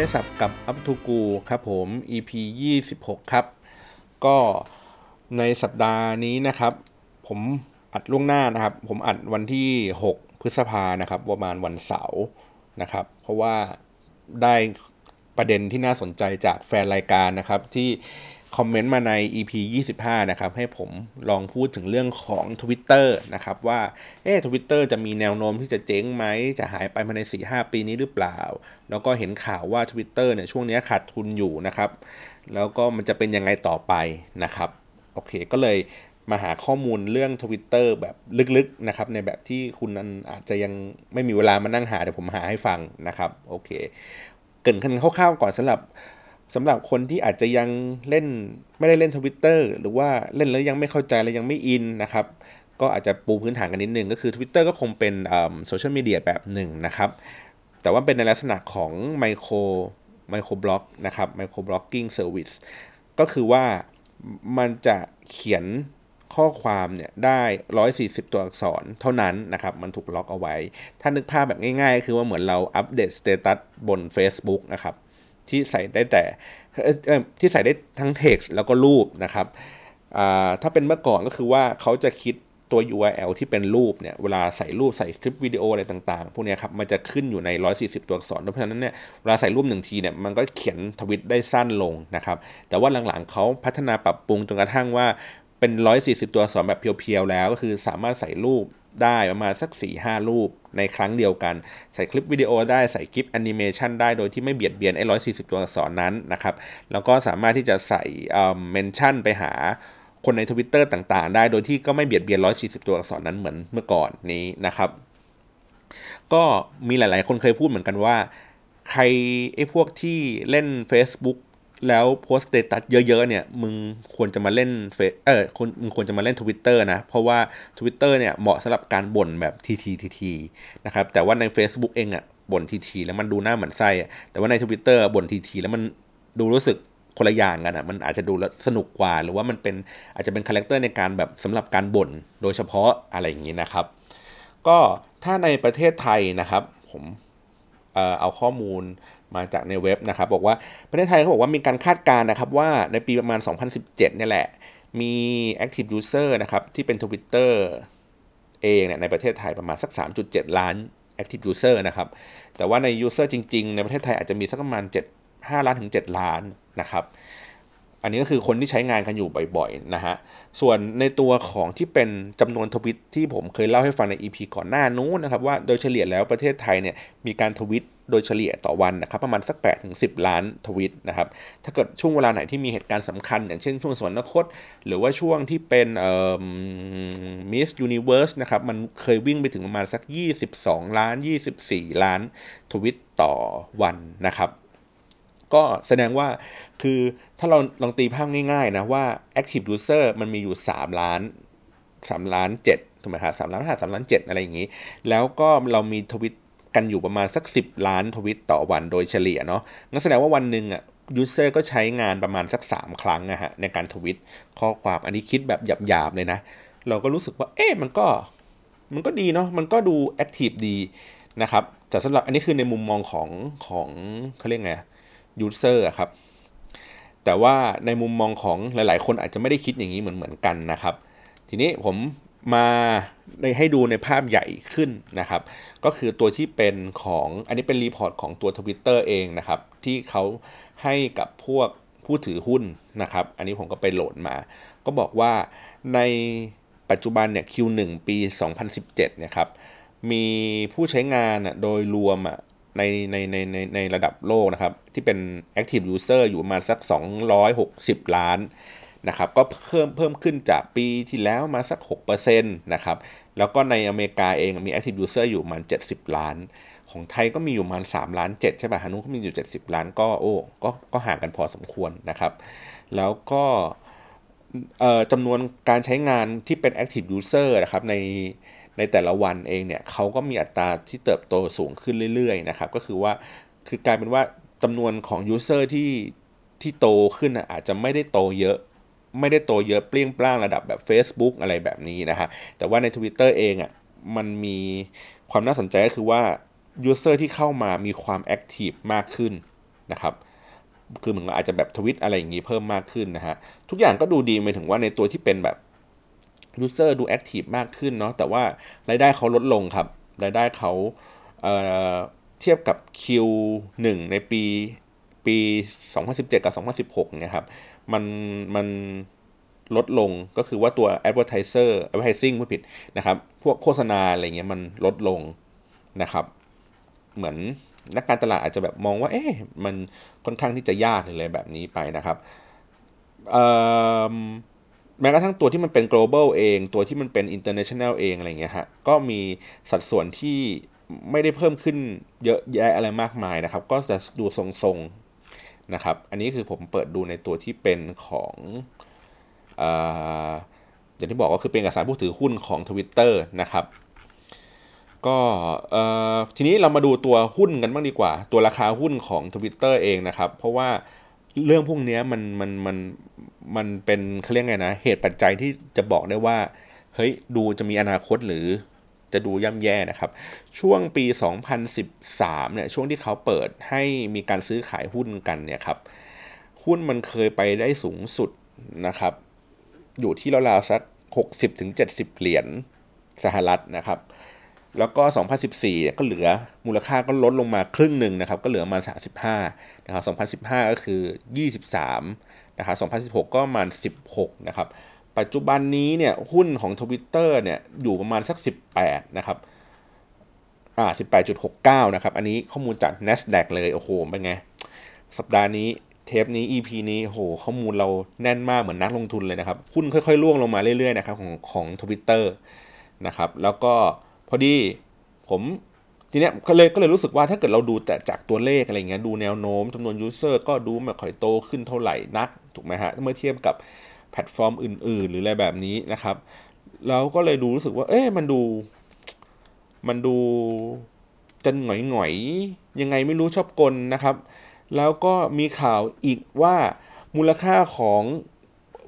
คุยไม่ได้สับกับอัพทูกูครับผม EP 26 ครับ ก็ในสัปดาห์นี้นะครับ ผมอัดล่วงหน้านะครับ ผมอัดวันที่ 6 พฤษภานะครับประมาณวันเสาร์นะครับ เพราะว่าได้ประเด็นที่น่าสนใจจากแฟนรายการนะครับ ที่ คอมเมนต์มาใน EP 25 นะครับ ให้ผมลองพูดถึงเรื่องของ Twitter นะครับ ว่าเอ๊ะทวิตเตอร์จะมีแนวโน้มที่จะเจ๊งไหม จะหายไปภายใน 4-5 ปีนี้หรือเปล่า แล้วก็เห็นข่าวว่า Twitter เนี่ยช่วงนี้ขาดทุนอยู่นะครับ แล้วก็มันจะเป็นยังไงต่อไปนะครับ โอเคก็เลยมาหาข้อมูลเรื่อง Twitter แบบลึกๆนะครับ ในแบบที่คุณนั้นอาจจะยังไม่มีเวลามานั่งหาแต่ผมหาให้ฟังนะครับโอเค เกินกันคร่าวๆก่อนสำหรับ สำหรับคนที่อาจจะยังเล่นไม่ได้เล่นทวิตเตอร์หรือว่าเล่นแล้วยังไม่เข้าใจและยังไม่อินนะครับ ก็อาจจะปูพื้นฐานกันนิดนึง ก็คือ Twitter ก็คงเป็นโซเชียลมีเดียแบบหนึ่งนะครับ แต่ว่าเป็นในลักษณะของ micro microblog นะครับ microblogging service ก็คือว่ามันจะเขียนข้อความเนี่ยได้ 140 ตัวอักษรเท่านั้นนะครับ มันถูกล็อกเอาไว้ ถ้านึกภาพแบบง่ายๆ คือว่าเหมือนเราอัปเดต status บน Facebook นะครับ ที่ใส่ได้แต่ที่ใส่ได้ทั้ง text แล้วก็รูปนะครับถ้าเป็นเมื่อก่อนก็คือว่าเขาจะคิดตัว URL ที่เป็นรูปเนี่ยเวลาใส่รูปใส่คลิปวิดีโออะไรต่างๆ พวกนี้ครับมันจะขึ้นอยู่ใน 140 ตัวอักษร เพราะฉะนั้นเนี่ยเวลาใส่รูปหนึ่งทีเนี่ยมันก็เขียนทวิตได้สั้นลงนะครับ แต่ว่าหลังๆเขาพัฒนาปรับปรุงจนกระทั่งว่าเป็น 140 ตัวอักษรแบบเพียวๆ แล้วก็คือสามารถใส่รูป ได้ประมาณสัก4หรูปในครั้งเดียวกัน ใส่คลิปวิดีโอได้ใส่คลิปแอนิเมชันได้โดยที่ไม่เบียดเบียนไอ้ร้อยสี่สิบตัวอักษรนั้นนะครับ แล้วก็สามารถที่จะใส่ mention ไปหาคนในทวิตเตอร์ต่างๆ ได้โดยที่ก็ไม่เบียดเบียนร้อยสี่สิบตัวอักษรนั้นเหมือนเมื่อก่อนนี้นะครับ ก็มีหลายๆ คนเคยพูดเหมือนกันว่า ใครไอ้พวกที่เล่น Facebook แล้วโพสต์ status เยอะๆเนี่ยมึงควรจะมาเล่นเฟซเออคุณมึงควรจะมาเล่น Twitter นะ เพราะว่า Twitter เนี่ยเหมาะสำหรับการบ่นแบบถี่ถี่ถี่ถี่นะครับแต่ว่าใน Facebook เองอะ่ะบ่นถี่ถี่แล้วมันดูน่าหมั่นไส้แต่ว่าใน Twitter บ่นถี่ถี่แล้วมันดูรู้สึกคนละอย่างกันอะมันอาจจะดูสนุกกว่า หรือว่ามันเป็นอาจจะเป็น character ในการแบบสำหรับการบ่นโดยเฉพาะอะไรอย่างนี้นะครับ ก็ถ้าในประเทศไทยนะครับ ผมเออเอาข้อมูล มาจากในเว็บนะครับ บอกว่าประเทศไทยเขาบอกว่ามีการคาดการณ์นะครับว่าในปีประมาณ 2017เนี่ยแหละ มี active user นะครับที่เป็น Twitter เองเนี่ยในประเทศไทยประมาณสัก 3.7 ล้าน active user นะครับ แต่ว่าใน user จริง ๆ ในประเทศไทยอาจจะมีสักประมาณ 7 5 ล้านถึง 7 ล้านนะครับ อันนี้ก็คือคนที่ใช้งานกันอยู่บ่อยๆนะฮะ ส่วนในตัวของที่เป็นจำนวนทวิตที่ผมเคยเล่าให้ฟังใน EP ก่อนหน้านู้นนะครับว่าโดยเฉลี่ยแล้วประเทศไทยเนี่ยมีการทวิตโดยเฉลี่ยต่อวันนะครับประมาณสัก8ถึง10 ล้านทวิตนะครับ ถ้าเกิดช่วงเวลาไหนที่มีเหตุการณ์สำคัญ อย่างเช่นช่วงสวรรคต หรือว่าช่วงที่เป็นมิสยูนิเวิร์สนะครับมันเคยวิ่งไปถึงประมาณสัก 22 ล้าน 24 ล้านทวิตต่อวันนะครับ ก็แสดงว่าคือถ้าเราลองตีภาพง่ายๆนะว่า active user มันมีอยู่ 3 ล้าน 3 ล้าน7ถูกไหมครับสามล้านห้าสามล้านเจ็ดอะไรอย่างนี้ แล้วก็เรามีทวิตกันอยู่ประมาณสัก 10 ล้านทวิตต่อวันโดยเฉลี่ยเนาะงั้นแสดงว่าวันหนึ่งอะ user ก็ใช้งานประมาณสัก 3 ครั้งอะฮะในการทวิตข้อความอันนี้คิดแบบหยาบๆเลยนะ เราก็รู้สึกว่าเอ๊ะมันก็มันก็ดีเนาะมันก็ดู active ดีนะครับแต่สำหรับอันนี้คือในมุมมองของของเขาเรียกไง user ครับ แต่ว่าในมุมมองของหลายๆ คนอาจจะไม่ได้คิดอย่างนี้เหมือนเหมือนกันนะครับ ทีนี้ผมมาให้ดูในภาพใหญ่ขึ้นนะครับ ก็คือตัวที่เป็นของอันนี้เป็น report ของตัว Twitter เองนะครับ ที่เขาให้กับพวกผู้ถือหุ้นนะครับ อันนี้ผมก็ไปโหลดมา ก็บอกว่าในปัจจุบันเนี่ย Q1 ปี 2017 เนี่ยครับ มีผู้ใช้งานโดยรวม ในในในในในระดับโลกนะครับ ที่เป็น active user อยู่ประมาณสัก 260 ล้านนะครับก็เพิ่มเพิ่มขึ้นจากปีที่แล้วมาสัก6%นะครับแล้วก็ในอเมริกาเองมี active user อยู่ประมาณ 70 ล้าน ของไทยก็มีอยู่ประมาณ3ล้าน7ใช่ป่ะฮะนู้นก็มีอยู่ 70 ล้านก็โอ้ก็ก็ห่างกันพอสมควรนะครับ แล้วก็จำนวนการใช้งานที่เป็น active user นะครับใน ในแต่ละวันเองเนี่ยเขาก็มีอัตราที่เติบโตสูงขึ้นเรื่อยๆนะครับก็คือว่าคือกลายเป็นว่าจำนวนของ user ที่ที่โตขึ้นอาจจะไม่ได้โตเยอะ ไม่ได้โตเยอะเปรี้ยงปร้างระดับแบบ Facebook อะไรแบบนี้นะฮะแต่ว่าใน Twitter เองอะ่ะมันมีความน่าสนใจก็คือว่า user ที่เข้ามามีความ active มากขึ้นนะครับคือเหมือนอาจจะแบบทวิตอะไรอย่างนี้เพิ่มมากขึ้นนะฮะทุกอย่างก็ดูดีไปถึงว่าในตัวที่เป็นแบบ user ดู active มากขึ้นเนาะแต่ว่ารายได้เขาลดลงครับ รายได้เขาเทียบกับ Q1 ในปีปี 2017 กับ 2016เนี่ยครับมันมันลดลงก็คือว่าตัว advertiser advertising ไม่ผิดนะครับ พวกโฆษณาอะไรเงี้ยมันลดลงนะครับ เหมือนนักการตลาดอาจจะแบบมองว่า เอ๊ะมันค่อนข้างที่จะยากเลยแบบนี้ไปนะครับ แม้กระทั่งตัวที่มันเป็น global เอง ตัวที่มันเป็น international เองอะไรเงี้ยฮะ ก็มีสัดส่วนที่ไม่ได้เพิ่มขึ้นเยอะแยะอะไรมากมายนะครับ ก็จะดูทรงๆนะครับ อันนี้คือผมเปิดดูในตัวที่เป็นของอย่างที่บอกก็คือเป็นเอกสารผู้ถือหุ้นของ Twitter นะครับ ก็ทีนี้เรามาดูตัวหุ้นกันบ้างดีกว่า ตัวราคาหุ้นของ Twitter เองนะครับ เพราะว่า เรื่องพวกนี้มันมันมันมันเป็นเขาเรียกไงนะ เหตุปัจจัยที่จะบอกได้ว่า เฮ้ย ดูจะมีอนาคตหรือจะดูย่ำแย่นะครับ ช่วงปี 2013 เนี่ย ช่วงที่เขาเปิดให้มีการซื้อขายหุ้นกันเนี่ยครับ หุ้นมันเคยไปได้สูงสุดนะครับ อยู่ที่ราวๆสัก 60ถึง70 เหรียญสหรัฐนะครับ แล้วก็ 2014 ก็เหลือมูลค่าก็ลดลงมาครึ่งหนึ่งนะครับ ก็เหลือมา 35 นะครับ 2015 ก็คือ 23 นะครับ 2016 ก็ประมาณ 16 นะครับ ปัจจุบันนี้เนี่ยหุ้นของ Twitter เนี่ยอยู่ประมาณสัก 18 นะครับ อ่า 18.69 นะครับ อันนี้ข้อมูลจาก NASDAQ เลย โอ้โห เป็นไง สัปดาห์นี้เทปนี้ EP นี้โห ข้อมูลเราแน่นมากเหมือนนักลงทุนเลยนะครับ หุ้นค่อยๆล่วงลงมาเรื่อยๆนะครับของของทวิตเตอนะครับ แล้วก็ พอดีผมทีเนี้ยก็เลยก็เลยรู้สึกว่าถ้าเกิดเราดูแต่จากตัวเลขอะไรเงี้ยดูแนวโน้มจำนวนยูเซอร์ก็ดูไม่ค่อยโตขึ้นเท่าไหร่นักถูกไหมฮะเมื่อเทียบกับแพลตฟอร์มอื่น ๆ หรืออะไรแบบนี้นะครับเราก็เลยดูรู้สึกว่า เอ๊ะมันดู มันดูจะหงอยๆยังไงไม่รู้ชอบกลนะครับ แล้วก็มีข่าวอีกว่ามูลค่าของ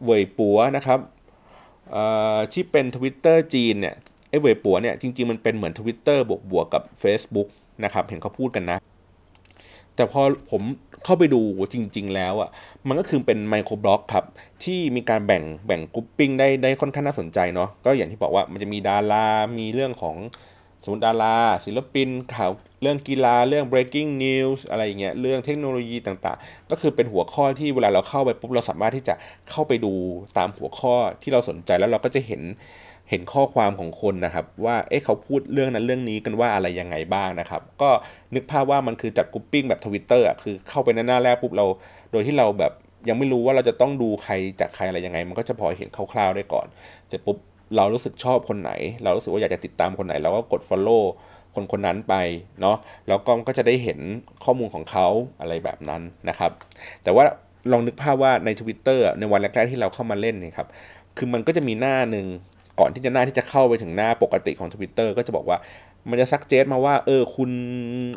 เว่ยปัวนะครับที่เป็น Twitter จีนเนี่ย ไอ้เว่ยปัวเนี่ยจริงๆมันเป็นเหมือน Twitter บวกบวกกับ Facebook นะครับเห็นเขาพูดกันนะ แต่พอผมเข้าไปดูจริง ๆ แล้วอะมันก็คือเป็นไมโครบล็อกครับ ที่มีการแบ่งแบ่งกรุ๊ปปิ้งได้ได้ค่อนข้างน่าสนใจเนาะก็อย่างที่บอกว่ามันจะมีดารา มีเรื่องของสมมติดารา ศิลปินข่าวเรื่องกีฬาเรื่อง breaking news อะไรอย่างเงี้ยเรื่องเทคโนโลยีต่างๆ ก็คือเป็นหัวข้อที่เวลาเราเข้าไปปุ๊บเราสามารถที่จะเข้าไปดูตามหัวข้อที่เราสนใจแล้วเราก็จะเห็น เห็นข้อความของคนนะครับ ว่าเอ๊ะเขาพูดเรื่องนั้นเรื่องนี้กันว่าอะไรยังไงบ้างนะครับ ก็นึกภาพว่ามันคือจัดกรุ๊ปปิ้งแบบทวิตเตอร์อะคือเข้าไปในหน้าแรกปุ๊บเรา โดยที่เราแบบยังไม่รู้ว่าเราจะต้องดูใครจากใครอะไรยังไง มันก็จะพอเห็นคร่าวๆได้ก่อนเสร็จปุ๊บเรารู้สึกชอบคนไหน เรารู้สึกว่าอยากจะติดตามคนไหน เราก็กด Follow คนคนนั้นไปเนาะแล้วก็ก็จะได้เห็นข้อมูลของเขาอะไรแบบนั้นนะครับ แต่ว่าลองนึกภาพว่าใน Twitter ในวันแรกๆที่เราเข้ามาเล่นเนี่ยครับคือมันก็จะมีหน้าหนึ่ง ก่อนที่จะหน้าที่จะเข้าไปถึงหน้าปกติของ Twitter ก็จะบอกว่ามันจะซักเจสมาว่า เออคุณ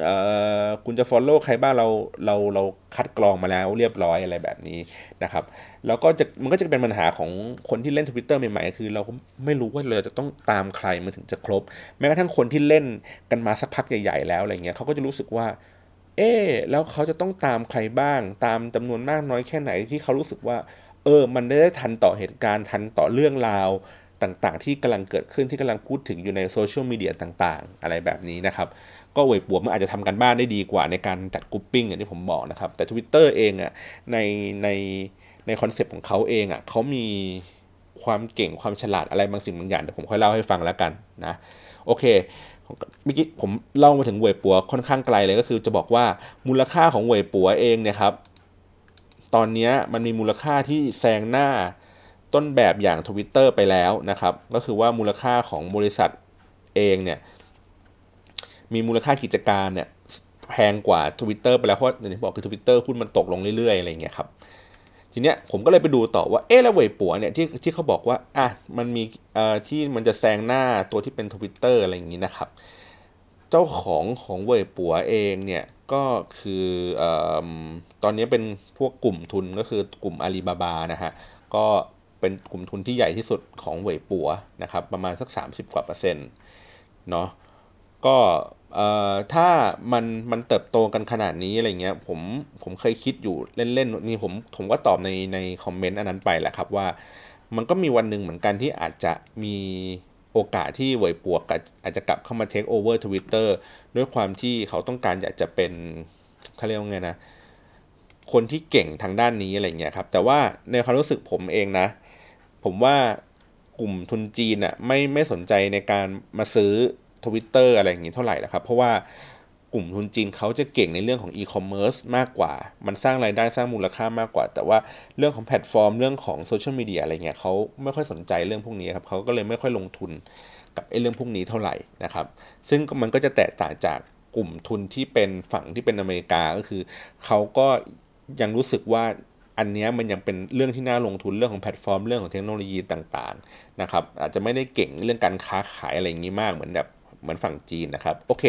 เอ่อคุณจะ follow ใครบ้างเราเราเราคัดกรองมาแล้วเรียบร้อยอะไรแบบนี้นะครับ แล้วก็จะมันก็จะเป็นปัญหาของคนที่เล่น Twitter ใหม่ๆ คือเราไม่รู้ว่าเราจะต้องตามใครมาถึงจะครบ แม้กระทั่งคนที่เล่นกันมาสักพักใหญ่ๆแล้วอะไรเงี้ยเขาก็จะรู้สึกว่า เออแล้วเขาจะต้องตามใครบ้าง ตามจำนวนมากน้อยแค่ไหนที่เขารู้สึกว่า เออ มันได้ทันต่อเหตุการณ์ทันต่อเรื่องราว ต่างๆ ที่กำลังเกิดขึ้นที่กำลังพูดถึงอยู่ในโซเชียลมีเดียต่างๆ อะไรแบบนี้นะครับ ก็เวยปัวมันอาจจะทำการบ้านได้ดีกว่าในการจัด grouping อย่างที่ผมบอกนะครับ แต่ Twitter เองอะในในในคอนเซปต์ของเขาเองอะเขามีความเก่งความฉลาดอะไรบางสิ่งบางอย่างเดี๋ยวผมค่อยเล่าให้ฟังแล้วกันนะโอเคเมื่อกี้ผมเล่ามาถึงเวยปัวค่อนข้างไกลเลยก็คือจะบอกว่ามูลค่าของเวยปัวเองเนี่ยครับ ตอนนี้มันมีมูลค่าที่แซงหน้า ต้นแบบอย่าง Twitter ไปแล้วนะครับ ก็คือว่ามูลค่าของบริษัทเองเนี่ยมีมูลค่ากิจการเนี่ยแพงกว่า Twitter ไปแล้วเพราะอย่างที่บอกคือ Twitter หุ้นมันตกลงเรื่อยๆอะไรเงี้ยครับทีเนี้ยผมก็เลยไปดูต่อว่าเอ๊ะแล้วเว่ยปัวเนี่ยที่ที่เขาบอกว่าอะมันมีเอ่อที่มันจะแซงหน้าตัวที่เป็น Twitter อะไรอย่างนี้นะครับ เจ้าของของเว่ยปัวเองเนี่ยก็คืออตอนนี้เป็นพวกกลุ่มทุนก็คือกลุ่มอาลีบาบานะฮะก็ เป็นกลุ่มทุนที่ใหญ่ที่สุดของเวยปัวนะครับ ประมาณสัก 30 กว่าเปอร์เซ็นต์เนาะก็ถ้ามันมันเติบโตกันขนาดนี้อะไรเงี้ยผมผมเคยคิดอยู่เล่นๆนี่ผมผมก็ตอบในในคอมเมนต์อันนั้นไปแหละครับว่า มันก็มีวันหนึ่งเหมือนกันที่อาจจะมีโอกาสที่เวยปัวอาจจะกลับเข้ามาเทคโอเวอร์ทวิตเตอร์ด้วยความที่เขาต้องการอยากจะเป็นเขาเรียกว่าไงนะ คนที่เก่งทางด้านนี้อะไรเงี้ยครับ แต่ว่าในความรู้สึกผมเองนะ ผมว่ากลุ่มทุนจีนอะไม่ไม่สนใจในการมาซื้อทวิตเตอร์อะไรอย่างนี้เท่าไหร่นะครับ เพราะว่ากลุ่มทุนจีนเขาจะเก่งในเรื่องของอีคอมเมิร์ซมากกว่า มันสร้างรายได้สร้างมูลค่ามากกว่า แต่ว่าเรื่องของแพลตฟอร์มเรื่องของโซเชียลมีเดียอะไรเงี้ยเขาไม่ค่อยสนใจเรื่องพวกนี้ครับเขาก็เลยไม่ค่อยลงทุนกับไอ้เรื่องพวกนี้เท่าไหร่นะครับ ซึ่งมันก็จะแตกต่างจากกลุ่มทุนที่เป็นฝั่งที่เป็นอเมริกาก็คือเขาก็ยังรู้สึกว่า อันนี้มันยังเป็นเรื่องที่น่าลงทุนเรื่องของแพลตฟอร์มเรื่องของเทคโนโลยีต่างๆนะครับอาจจะไม่ได้เก่งเรื่องการค้าขายอะไรอย่างนี้มากเหมือนแบบเหมือนฝั่งจีนนะครับโอเค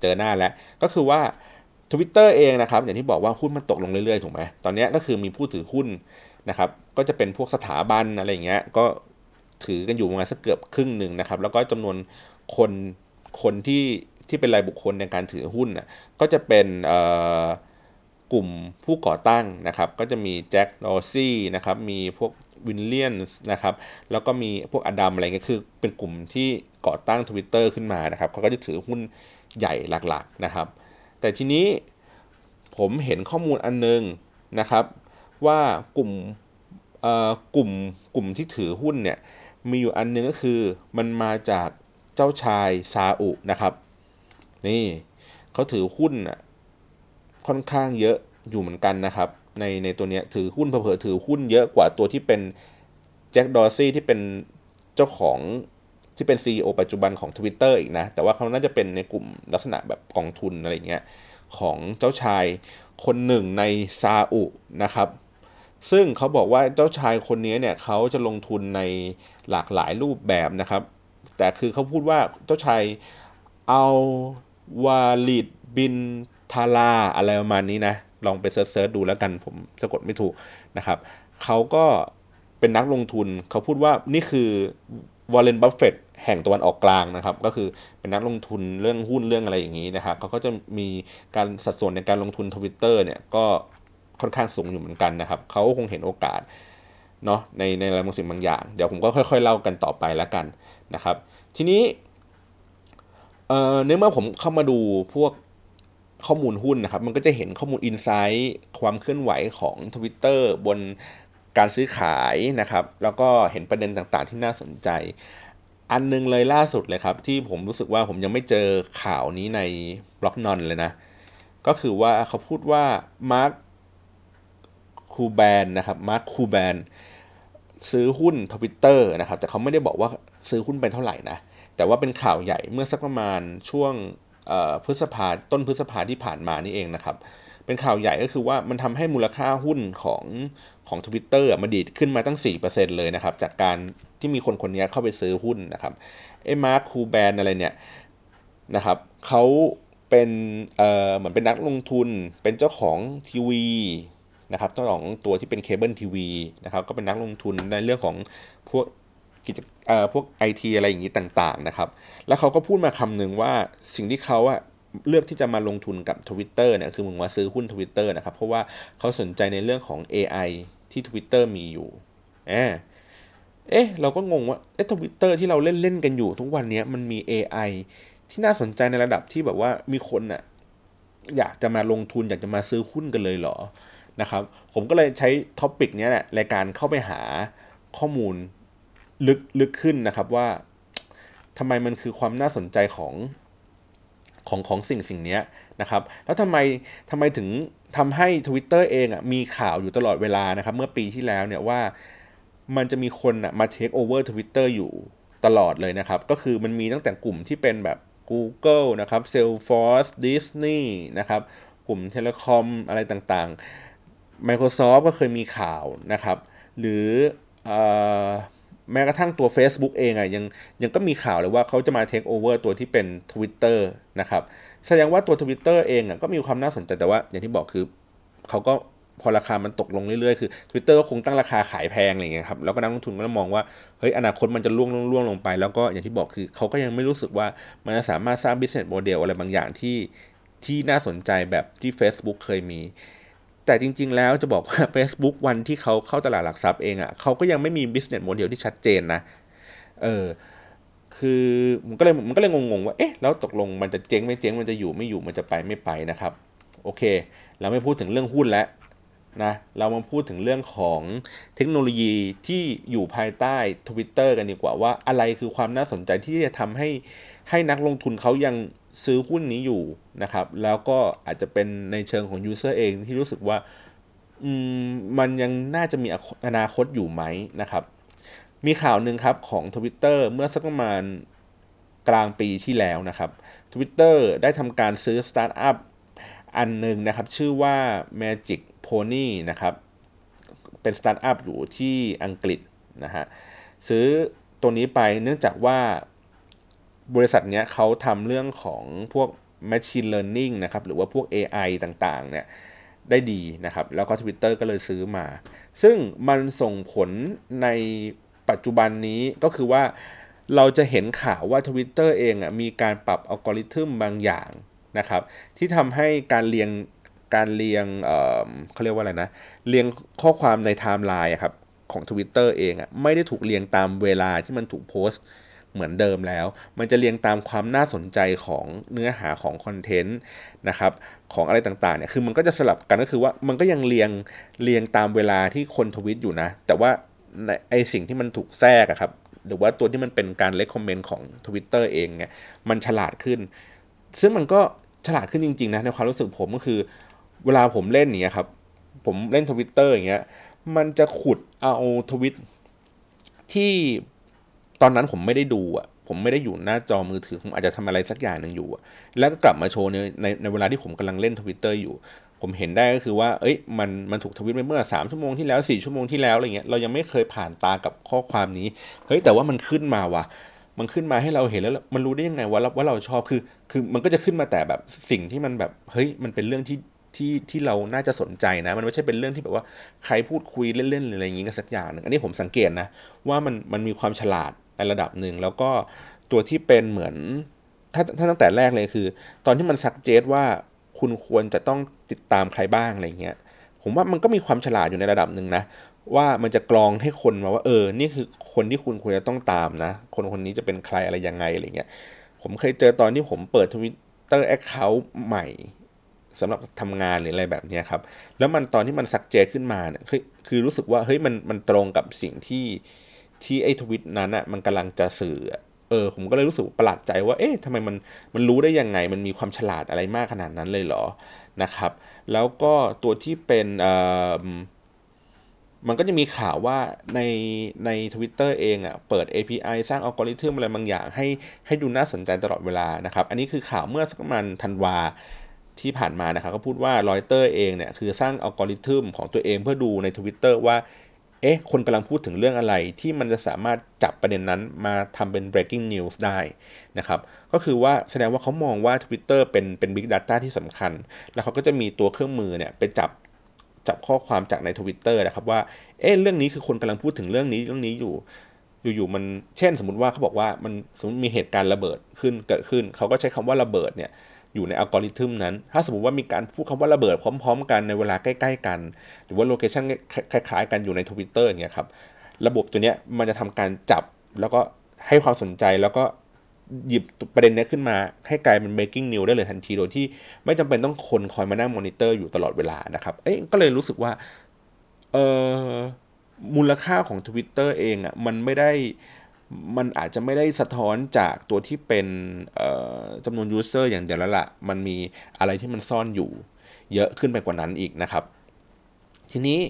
เจอหน้าแล้วก็คือว่า Twitter เองนะครับอย่างที่บอกว่าหุ้นมันตกลงเรื่อยๆถูกไหมตอนนี้ก็คือมีผู้ถือหุ้นนะครับก็จะเป็นพวกสถาบันอะไรอย่างเงี้ยก็ถือกันอยู่ประมาณสักเกือบครึ่งหนึ่งนะครับแล้วก็จำนวนคนคนที่ที่เป็นรายบุคคลในการถือหุ้นนะก็จะเป็น กลุ่มผู้ก่อตั้งนะครับก็จะมีแจ็คดอซี่นะครับมีพวกวินเลียนนะครับแล้วก็มีพวกอดัมอะไรเงี้ยคือเป็นกลุ่มที่ก่อตั้ง Twitter ขึ้นมานะครับเขาก็จะถือหุ้นใหญ่หลักๆนะครับ แต่ทีนี้ผมเห็นข้อมูลอันนึงนะครับ ว่ากลุ่มกลุ่มกลุ่มที่ถือหุ้นเนี่ยมีอยู่อันนึงก็คือมันมาจากเจ้าชายซาอุนะครับ นี่เขาถือหุ้น ค่อนข้างเยอะอยู่เหมือนกันนะครับ ในในตัวนี้ถือหุ้นเผลอถือหุ้นเยอะกว่าตัวที่เป็นแจ็คดอร์ซี่ที่เป็นเจ้าของที่เป็น CEO ปัจจุบันของ Twitter อีกนะ แต่ว่าเขาน่าจะเป็นในกลุ่มลักษณะแบบกองทุนอะไรเงี้ยของเจ้าชายคนหนึ่งในซาอุนะครับ ซึ่งเขาบอกว่าเจ้าชายคนนี้เนี่ยเขาจะลงทุนในหลากหลายรูปแบบนะครับ แต่คือเขาพูดว่าเจ้าชายเอาวาลิดบิน ทาราอะไรประมาณนี้นะ ลองไปเซิร์ชดูแล้วกันผมสะกดไม่ถูกนะครับเขาก็เป็นนักลงทุนเขาพูดว่านี่คือWarren Buffett แห่งตะวันออกกลางนะครับ ก็คือเป็นนักลงทุนเรื่องหุ้นเรื่องอะไรอย่างนี้นะครับเขาก็จะมีการสัดส่วนในการลงทุนทวิตเตอร์เนี่ยก็ค่อนข้างสูงอยู่เหมือนกันนะครับเขาคงเห็นโอกาสเนาะในในอะไรบางสิ่งบางอย่าง เดี๋ยวผมก็ค่อย ๆ เล่ากันต่อไปแล้วกันนะครับ ทีนี้เอ่อเมื่อเมื่อผมเข้ามาดูพวก ข้อมูลหุ้นนะครับ มันก็จะเห็นข้อมูล insight ความเคลื่อนไหวของ Twitter บนการซื้อขายนะครับ แล้วก็เห็นประเด็นต่างๆที่น่าสนใจ อันนึงเลยล่าสุดเลยครับ ที่ผมรู้สึกว่าผมยังไม่เจอข่าวนี้ใน Blognone เลยนะ ก็คือว่าเขาพูดว่า Mark Cuban นะครับ Mark Cuban ซื้อหุ้นทวิตเตอร์นะครับ แต่เขาไม่ได้บอกว่าซื้อหุ้นไปเท่าไหร่นะ แต่ว่าเป็นข่าวใหญ่เมื่อสักประมาณช่วง พฤษภาต้นพฤษภาที่ผ่านมานี่เองนะครับ เป็นข่าวใหญ่ก็คือว่ามันทำให้มูลค่าหุ้นของของ Twitter มาดีดขึ้นมาตั้ง 4%เลยนะครับ จากการที่มีคนคนนี้เข้าไปซื้อหุ้นนะครับไอ้มาร์คคูแบนอะไรเนี่ยนะครับเขาเป็นเอ่อเหมือนเป็นนักลงทุนเป็นเจ้าของทีวีนะครับเจ้าของตัวที่เป็นเคเบิลทีวีนะครับก็เป็นนักลงทุนในเรื่องของพวก กิจพวกไอทีอะไรอย่างนี้ต่างๆนะครับ แล้วเขาก็พูดมาคำหนึ่งว่าสิ่งที่เขาอะเลือกที่จะมาลงทุนกับ Twitter เนี่ยคือมึงว่าซื้อหุ้น Twitter นะครับ เพราะว่าเขาสนใจในเรื่องของ AI ที่ Twitter มีอยู่เอเอ๊ะเราก็งงว่าเอ๊ะทวิตเตอร์ที่เราเล่นเล่นกันอยู่ทุกวันนี้มันมี AI ที่น่าสนใจในระดับที่แบบว่ามีคนอะอยากจะมาลงทุนอยากจะมาซื้อหุ้นกันเลยเหรอนะครับ ผมก็เลยใช้ topic นี้แหละรายการเข้าไปหาข้อมูล ลึกลึกขึ้นนะครับว่าทำไมมันคือความน่าสนใจของของของสิ่งสิ่งนี้นะครับ แล้วทำไมทำไมถึงทำให้ Twitter เองอะมีข่าวอยู่ตลอดเวลานะครับ เมื่อปีที่แล้วเนี่ยว่ามันจะมีคนอะมาเทคโอเวอร์ทวิตเตอร์อยู่ตลอดเลยนะครับ ก็คือมันมีตั้งแต่กลุ่มที่เป็นแบบ Google นะครับ Salesforce Disney นะครับ กลุ่ม telecom อะไรต่างๆ Microsoft ก็เคยมีข่าวนะครับ หรือ แม้กระทั่งตัว Facebook เองอะยังยังก็มีข่าวเลยว่าเขาจะมาเทคโอเวอร์ตัวที่เป็น Twitter นะครับแสดงว่าตัว Twitter เองอะก็มีความน่าสนใจแต่ว่าอย่างที่บอกคือเขาก็พอราคามันตกลงเรื่อยๆ คือ Twitter ก็คงตั้งราคาขายแพงอะไรเงี้ยครับ แล้วก็นักลงทุนก็มองว่า เฮ้ย อนาคตมันจะล่วงล่วงลงไป แล้วก็อย่างที่บอกคือเขาก็ยังไม่รู้สึกว่ามันจะสามารถสร้าง business model อะไรบางอย่างที่ที่น่าสนใจแบบที่ Facebook เคยมี แต่จริง ๆ แล้วจะบอกว่า Facebook วันที่เขาเข้าตลาดหลักทรัพย์เองอะ่ะเขาก็ยังไม่มี business model ที่ชัดเจนนะเออคือมันก็เลยมันก็เลยงงๆว่าเอ๊ะแล้วตกลงมันจะเจ๊งไม่เจ๊งมันจะอยู่ไม่อยู่มันจะไปไม่ไปนะครับ โอเค เราไม่พูดถึงเรื่องหุ้นแล้วนะเรามาพูดถึงเรื่องของเทคโนโลยีที่อยู่ภายใต้ Twitter กันดีกว่าว่าอะไรคือความน่าสนใจที่จะทำให้ให้นักลงทุนเขายัง ซื้อหุ้นนี้อยู่นะครับ แล้วก็อาจจะเป็นในเชิงของ user เองที่รู้สึกว่ามันยังน่าจะมีอนาคตอยู่ไหมนะครับ มีข่าวหนึ่งครับของ Twitter เมื่อสักประมาณกลางปีที่แล้วนะครับ Twitter ได้ทำการซื้อสตาร์ทอัพอันหนึ่งนะครับ ชื่อว่า Magic Pony นะครับ เป็นสตาร์ทอัพอยู่ที่อังกฤษนะฮะซื้อตัวนี้ไปเนื่องจากว่า บริษัทเนี้ยเขาทำเรื่องของพวก Machine Learning นะครับหรือว่าพวก AI ต่างๆเนี่ยได้ดีนะครับ แล้วก็ Twitter ก็เลยซื้อมา ซึ่งมันส่งผลในปัจจุบันนี้ก็คือว่าเราจะเห็นข่าวว่า Twitter เองอะมีการปรับอัลกอริทึมบางอย่างนะครับ ที่ทำให้การเรียงการเรียงเเขาเรียกว่าอะไรนะ เรียงข้อความในไทม์ไลน์ครับของ Twitter เองอะไม่ได้ถูกเรียงตามเวลาที่มันถูกโพสต์ เหมือนเดิมแล้ว มันจะเรียงตามความน่าสนใจของเนื้อหาของคอนเทนต์นะครับของอะไรต่างๆเนี่ยคือมันก็จะสลับกันก็คือว่ามันก็ยังเรียงเรียงตามเวลาที่คนทวิตอยู่นะ แต่ว่าไอสิ่งที่มันถูกแทรกอะครับหรือว่าตัวที่มันเป็นการ recommend ของ Twitter เองเนี่ยมันฉลาดขึ้น ซึ่งมันก็ฉลาดขึ้นจริงๆนะในความรู้สึกผมก็คือ เวลาผมเล่นเนี่ยครับผมเล่นทวิตเตอร์อย่างเงี้ยมันจะขุดเอาทวิตที่ ตอนนั้นผมไม่ได้ดูอะผมไม่ได้อยู่หน้าจอมือถือผมอาจจะทำอะไรสักอย่างหนึ่งอยู่อะแล้วก็กลับมาโชว์ในในในเวลาที่ผมกำลังเล่นทวิตเตอร์อยู่ ผมเห็นได้ก็คือว่า เอ้ยมันมันถูกทวิตไปเมื่อสามชั่วโมงที่แล้วสี่ชั่วโมงที่แล้วอะไรเงี้ยเรายังไม่เคยผ่านตากับข้อความนี้ เฮ้ยแต่ว่ามันขึ้นมาว่ะมันขึ้นมาให้เราเห็นแล้วมันรู้ได้ยังไงว่าว่าเราชอบคือ คือมันก็จะขึ้นมาแต่แบบสิ่งที่มันแบบเฮ้ยมันเป็นเรื่องที่ที่ที่เราน่าจะสนใจนะ มันไม่ใช่เป็นเรื่องที่แบบว่าใครพูดคุยเล่นๆอะไรอย่างงี้กันสักอย่างหนึ่งอันนี้ผมสังเกตนะว่ามันมันมีความฉลาด ในระดับหนึ่ง แล้วก็ตัวที่เป็นเหมือนถ้าถ้าตั้งแต่แรกเลยคือ ตอนที่มันซักเจตว่าคุณควรจะต้องติดตามใครบ้างอะไรเงี้ยผมว่ามันก็มีความฉลาดอยู่ในระดับหนึ่งนะ ว่ามันจะกรองให้คนมาว่า เออ นี่คือคนที่คุณควรจะต้องตามนะ คนคนนี้จะเป็นใครอะไรยังไงอะไรเงี้ยผมเคยเจอตอนที่ผมเปิดทวิตเตอร์ account ใหม่สำหรับทำงานหรืออะไรแบบนี้ครับ แล้วมันตอนที่มัน suggest ขึ้นมาเนี่ยคือคือรู้สึกว่าเฮ้ยมันมันตรงกับสิ่งที่ ที่ไอ้ทวิตนั้นอะมันกำลังจะสื่อเออผมก็เลยรู้สึกประหลาดใจว่าเอ๊ะทำไมมันมันรู้ได้ยังไง มันมีความฉลาดอะไรมากขนาดนั้นเลยเหรอนะครับ แล้วก็ตัวที่เป็นเอ่อมันก็จะมีข่าวว่าในใน Twitter เองอะ่ะเปิด API สร้างอัลกอริทึมอะไรบางอย่าง ให้ให้ดูน่าสนใจตลอดเวลานะครับ อันนี้คือข่าวเมื่อสักประมาณธันวาที่ผ่านมานะครับก็พูดว่ารอยเตอร์เองเนี่ยคือสร้างอัลกอริทึมของตัวเองเพื่อดูใน Twitter ว่า เอ๊ะ คนกำลังพูดถึงเรื่องอะไรที่มันจะสามารถจับประเด็นนั้นมาทำเป็น breaking news ได้นะครับ ก็คือว่าแสดงว่าเขามองว่า Twitter เป็นเป็น big data ที่สำคัญ แล้วเขาก็จะมีตัวเครื่องมือเนี่ยไปจับจับข้อความจากใน Twitter นะครับว่า เอ๊ะ เรื่องนี้คือคนกำลังพูดถึงเรื่องนี้เรื่องนี้อยู่อยู่ๆมัน เช่น สมมติว่าเขาบอกว่ามันสมมติมีเหตุการณ์ระเบิดขึ้นเกิดขึ้น เขาก็ใช้คำว่าระเบิดเนี่ย อยู่ในอัลกอริทึมนั้น ถ้าสมมติว่ามีการพูดคำว่าระเบิดพร้อม ๆ กันในเวลาใกล้ ๆ กัน หรือว่า location คล้าย ๆ กันอยู่ในทวิตเตอร์เงี้ยครับ ระบบตัวเนี้ยมันจะทำการจับแล้วก็ให้ความสนใจแล้วก็หยิบประเด็นนี้ขึ้นมาให้กลายเป็น breaking news ได้เลยทันที โดยที่ไม่จำเป็นต้องคนคอยมานั่งมอนิเตอร์อยู่ตลอดเวลานะครับ เอ๊ะก็เลยรู้สึกว่า เออมูลค่าของ Twitter เองอะ่ะมันไม่ได้ มันอาจจะไม่ได้สะท้อนจากตัวที่เป็นจำนวน user อย่างเดียวแล้วละ่ะ มันมีอะไรที่มันซ่อนอยู่เยอะขึ้นไปกว่านั้นอีกนะครับ ทีนี้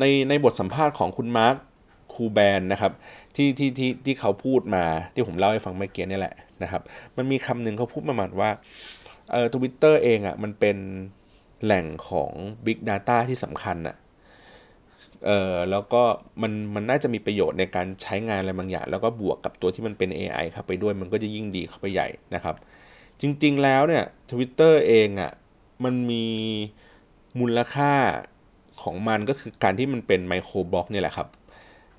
ในในบทสัมภาษณ์ของคุณมาร์คคูแบนนะครับที่ที่ที่ที่เขาพูดมาที่ผมเล่าให้ฟังเมื่อกี้นี่แหละนะครับ มันมีคำหนึ่งเขาพูดประมาณว่าเออทวิตเตอร์เองอะ่ะมันเป็นแหล่งของ Big Data ที่สำคัญอะ เออแล้วก็มันมันน่าจะมีประโยชน์ในการใช้งานอะไรบางอย่าง แล้วก็บวกกับตัวที่มันเป็น AI เข้าไปด้วยมันก็จะยิ่งดีเข้าไปใหญ่นะครับ จริงๆแล้วเนี่ย Twitter เองอะ่ะมันมีมูลค่าของมันก็คือการที่มันเป็นไมโครบล็อกนี่แหละครับ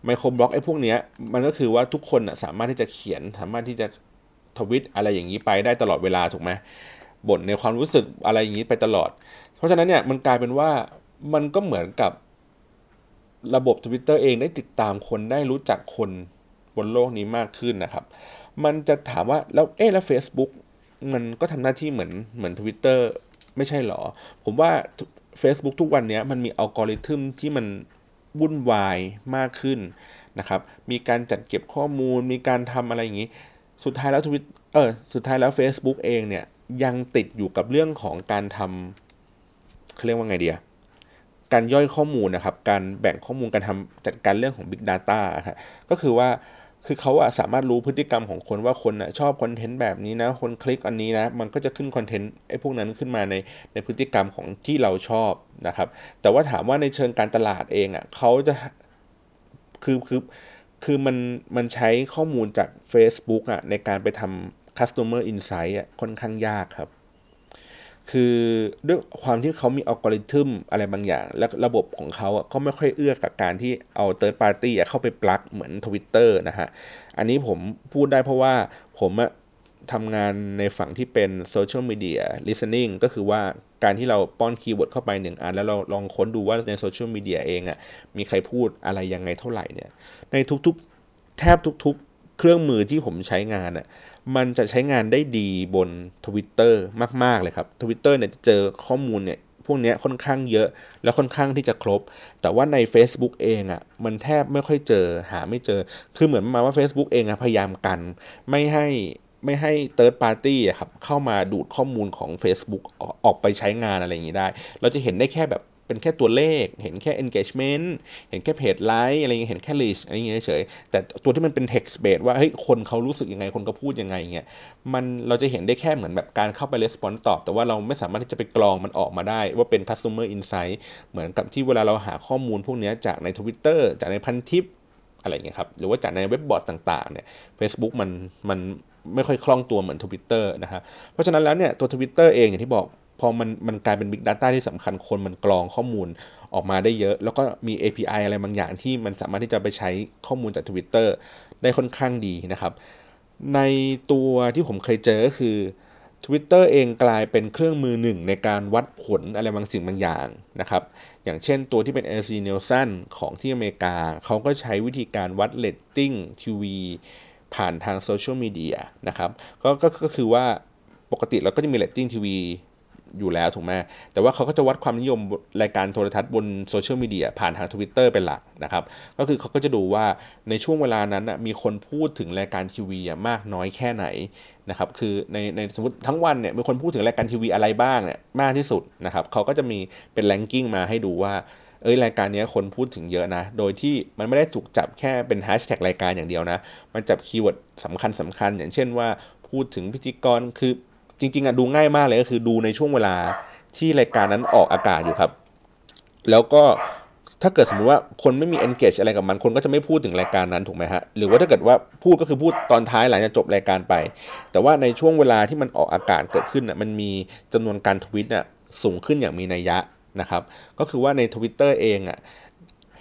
ไมโครบล็อกไอ้พวกเนี้ยมันก็คือว่าทุกคนสามารถที่จะเขียนสามารถที่จะทวิตอะไรอย่างนี้ไปได้ตลอดเวลาถูกไหมบ่นในความรู้สึกอะไรอย่างนี้ไปตลอด เพราะฉะนั้นเนี่ยมันกลายเป็นว่ามันก็เหมือนกับ ระบบ Twitter เองได้ติดตามคนได้รู้จักคนบนโลกนี้มากขึ้นนะครับ มันจะถามว่าแล้วเอ๊แล้ว Facebook มันก็ทำหน้าที่เหมือนเหมือน Twitter ไม่ใช่หรอ ผมว่า Facebook ทุกวันนี้มันมีอัลกอริทึมที่มันวุ่นวายมากขึ้นนะครับ มีการจัดเก็บข้อมูล มีการทำอะไรอย่างนี้ สุดท้ายแล้วทวิตเออสุดท้ายแล้ว Facebook เองเนี่ยยังติดอยู่กับเรื่องของการทำเขาเรียกว่าไงเดีย การย่อยข้อมูลนะครับ การแบ่งข้อมูลการทำจัดการเรื่องของ Big Data ครับก็คือว่าคือเขาอะสามารถรู้พฤติกรรมของคนว่าคนอะชอบ content แบบนี้นะ คนคลิกอันนี้นะ มันก็จะขึ้น content ไอ้พวกนั้นขึ้นมาในในพฤติกรรมของที่เราชอบนะครับ แต่ว่าถามว่าในเชิงการตลาดเองอะเขาจะคือคือคือมันมันใช้ข้อมูลจาก Facebook อะในการไปทำ customer insight อะค่อนข้างยากครับ คือด้วยความที่เขามีอัลกอริทึมอะไรบางอย่าง และระบบของเขาก็ไม่ค่อยเอื้อกับการที่เอา third party เข้าไปปลักเหมือน Twitter นะฮะ อันนี้ผมพูดได้เพราะว่าผมทำงานในฝั่งที่เป็น social media listening ก็คือว่าการที่เราป้อน keyword เข้าไปหนึ่งอัน แล้วเราลองค้นดูว่าในโซเชียลมีเดียเองอะ่ะมีใครพูดอะไรยังไงเท่าไหร่เนี่ย ในทุกๆ แทบทุกๆ เครื่องมือที่ผมใช้งานอะ่ะมันจะใช้งานได้ดีบน Twitter มาก ๆ เลยครับ Twitter เนี่ยจะเจอข้อมูลเนี่ยพวกนี้ค่อนข้างเยอะแล้วค่อนข้างที่จะครบ แต่ว่าใน Facebook เองอะ่ะมันแทบไม่ค่อยเจอหาไม่เจอ คือเหมือนมาว่า Facebook เองอะพยายามกัน ไม่ให้ไม่ให้ third party อะครับเข้ามาดูดข้อมูลของ Facebook ออกไปใช้งานอะไรอย่างนี้ได้ เราจะเห็นได้แค่แบบ เป็นแค่ตัวเลข เห็นแค่ engagement เห็นแค่เพจไลค์อะไรเงี้ยเห็นแค่ list อะไรเงี้ยเฉยแต่ตัวที่มันเป็น text based ว่าเฮ้ยคนเขารู้สึกยังไงคนก็พูดยังไงเงี้ยมันเราจะเห็นได้แค่เหมือนแบบการเข้าไป response ตอบ แต่ว่าเราไม่สามารถที่จะไปกรองมันออกมาได้ ว่าเป็น customer insight เหมือนกับที่เวลาเราหาข้อมูลพวกนี้จากใน Twitter จากในพันทิปอะไรเงี้ยครับหรือว่าจากในเว็บบอร์ดต่างๆเนี่ย Facebook มันมันไม่ค่อยคล่องตัวเหมือน Twitter นะครับเพราะฉะนั้นแล้วเนี่ยตัว Twitter เองอย่างที่บอก พอมันมันกลายเป็น Big Data ที่สำคัญคนมันกรองข้อมูลออกมาได้เยอะ แล้วก็มี API อะไรบางอย่างที่มันสามารถที่จะไปใช้ข้อมูลจาก Twitter ได้ค่อนข้างดีนะครับ ในตัวที่ผมเคยเจอก็คือ Twitter เองกลายเป็นเครื่องมือหนึ่งในการวัดผลอะไรบางสิ่งบางอย่างนะครับ อย่างเช่นตัวที่เป็น AC Nielsen ของที่อเมริกา เขาก็ใช้วิธีการวัดเรตติ้งทีวีผ่านทางโซเชียลมีเดียนะครับก็ก็คือว่าปกติเราก็จะมีเรตติ้งทีวี อยู่แล้วถูกไหมแต่ว่าเขาก็จะวัดความนิยมรายการโทรทัศน์บนโซเชียลมีเดียผ่านทาง Twitter เป็นหลักนะครับ ก็คือเขาก็จะดูว่าในช่วงเวลานั้นมีคนพูดถึงรายการทีวีมากน้อยแค่ไหนนะครับคือในในสมมติทั้งวันเนี่ยมีคนพูดถึงรายการทีวีอะไรบ้างเนี่ยมากที่สุดนะครับเขาก็จะมีเป็น ranking มาให้ดูว่าเอ้ยรายการนี้คนพูดถึงเยอะนะ โดยที่มันไม่ได้ถูกจับแค่เป็นแฮชแท็กรายการอย่างเดียวนะ มันจับ keyword สำคัญสำคัญอย่างเช่นว่าพูดถึงพิธีกรคือ จริงๆอะดูง่ายมากเลยก็คือดูในช่วงเวลาที่รายการนั้นออกอากาศอยู่ครับ แล้วก็ถ้าเกิดสมมติว่าคนไม่มี engage อะไรกับมัน คนก็จะไม่พูดถึงรายการนั้นถูกไหมฮะ หรือว่าถ้าเกิดว่าพูดก็คือพูดตอนท้ายหลังจากจบรายการไป แต่ว่าในช่วงเวลาที่มันออกอากาศเกิดขึ้นอะมันมีจำนวนการทวิตอะสูงขึ้นอย่างมีนัยยะนะครับ ก็คือว่าใน Twitter เองอะ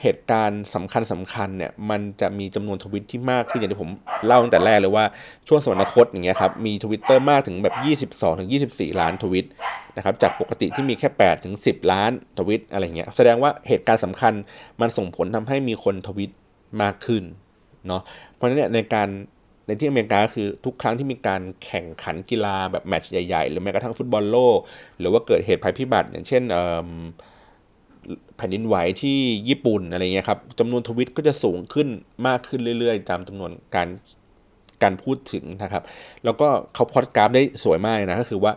เหตุการณ์สำคัญสำคัญเนี่ยมันจะมีจำนวนทวิตที่มากขึ้นอย่างที่ผมเล่าตั้งแต่แรกเลยว่าช่วงสวรรคตอย่างเงี้ยครับมีทวิตเตอร์มากถึงแบบ 22ถึง24 ล้านทวิตนะครับจากปกติที่มีแค่8ถึง10 ล้านทวิตอะไรเงี้ยแสดงว่าเหตุการณ์สำคัญมันส่งผลทำให้มีคนทวิตมากขึ้นเนาะเพราะฉะนั้นเนี่ยในการในที่อเมริกาคือทุกครั้งที่มีการแข่งขันกีฬาแบบแมตช์ใหญ่ๆ หรือแม้กระทั่งฟุตบอลโลก หรือว่าเกิดเหตุภัยพิบัติอย่างเช่น แผ่นดินไหวที่ญี่ปุ่นอะไรเงี้ยครับจำนวนทวิตก็จะสูงขึ้นมากขึ้นเรื่อยๆ ตามจำนวนการการพูดถึงนะครับ แล้วก็เขาพอดกราฟได้สวยมากนะก็คือว่า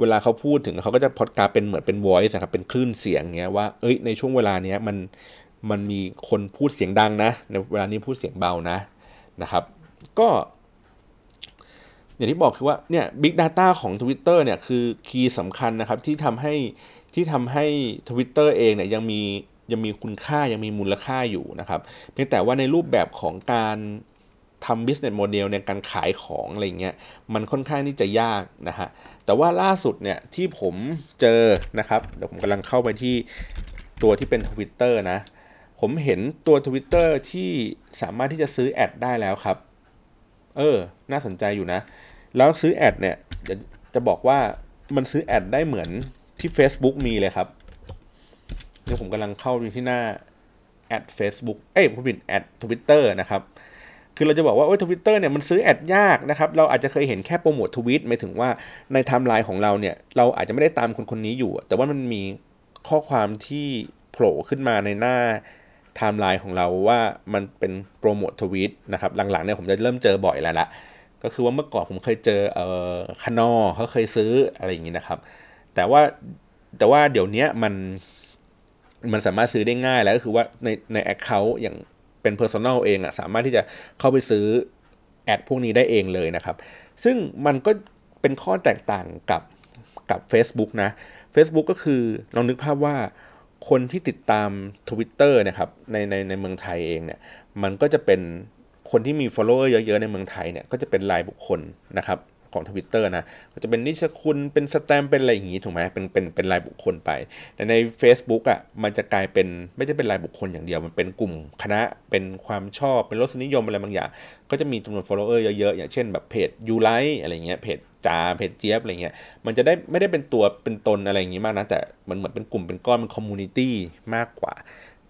เวลาเขาพูดถึงเขาก็จะพอดกราฟเป็นเหมือนเป็น voice นะครับเป็นคลื่นเสียงเงี้ยว่าเอ้ยในช่วงเวลาเนี้ยมันมันมีคนพูดเสียงดังนะในเวลานี้พูดเสียงเบานะนะครับ ก็ อย่างที่บอกคือว่าเนี่ย Big Data ของ Twitter เนี่ยคือคีย์สำคัญนะครับที่ทำให้ ที่ทำให้ Twitter เองเนี่ยยังมียังมีคุณค่ายังมีมูลค่าอยู่นะครับเพียงแต่ว่าในรูปแบบของการทำ business model ในการขายของอะไรเงี้ยมันค่อนข้างที่จะยากนะฮะแต่ว่าล่าสุดเนี่ยที่ผมเจอนะครับเดี๋ยวผมกำลังเข้าไปที่ตัวที่เป็น Twitter นะ ผมเห็นตัว Twitter ที่สามารถที่จะซื้อ ad ได้แล้วครับ เออ น่าสนใจอยู่นะ แล้วซื้อ ad เนี่ยจะจะบอกว่ามันซื้อ ad ได้เหมือน ที่ Facebook มีเลยครับเดี๋ยวผมกำลังเข้าที่หน้า ad Facebook เอ้ยผมผิดแอด Twitter นะครับ คือเราจะบอกว่าโอ้ยทวิตเตอร์เนี่ยมันซื้อ ad ยากนะครับ เราอาจจะเคยเห็นแค่ promote tweet หมายถึงว่าในไทม์ไลน์ของเราเนี่ย เราอาจจะไม่ได้ตามคนคนนี้อยู่ แต่ว่ามันมีข้อความที่โผล่ขึ้นมาในหน้าไทม์ไลน์ของเราว่ามันเป็น promote tweet นะครับ หลังๆเนี่ยผมจะเริ่มเจอบ่อยแล้วละก็คือว่าเมื่อก่อนผมเคยเจอเอ่อคานอเขาเคยซื้ออะไรอย่างนี้นะครับ แต่ว่าแต่ว่าเดี๋ยวนี้มันมันสามารถซื้อได้ง่ายแล้วก็คือว่าในใน Account อย่างเป็น Personal เองอะสามารถที่จะเข้าไปซื้อแอดพวกนี้ได้เองเลยนะครับ ซึ่งมันก็เป็นข้อแตกต่างกับกับ Facebook นะ Facebook ก็คือลองนึกภาพว่าคนที่ติดตาม Twitter นะครับในในในเมืองไทยเองเนี่ยมันก็จะเป็นคนที่มี follower เยอะๆ ในเมืองไทยเนี่ยก็จะเป็นรายบุคคลนะครับ ของ Twitter นะก็จะเป็นนิชคุณเป็นสแตมเป็นอะไรอย่างงี้ถูกไหมเป็นเป็นเป็นรายบุคคลไป แต่ใน Facebook อะมันจะกลายเป็นไม่ได้เป็นรายบุคคลอย่างเดียว มันเป็นกลุ่มคณะเป็นความชอบเป็นรสนิยมอะไรบางอย่าง ก็จะมีจำนวน follower เยอะๆ อย่างเช่นแบบเพจยูไลอะไรเงี้ยเพจจาเพจเจี๊ยบอะไรเงี้ยมันจะได้ไม่ได้เป็นตัวเป็นตนอะไรอย่างงี้มากนะแต่มันเหมือนเป็นกลุ่มเป็นก้อนเป็น community มากกว่า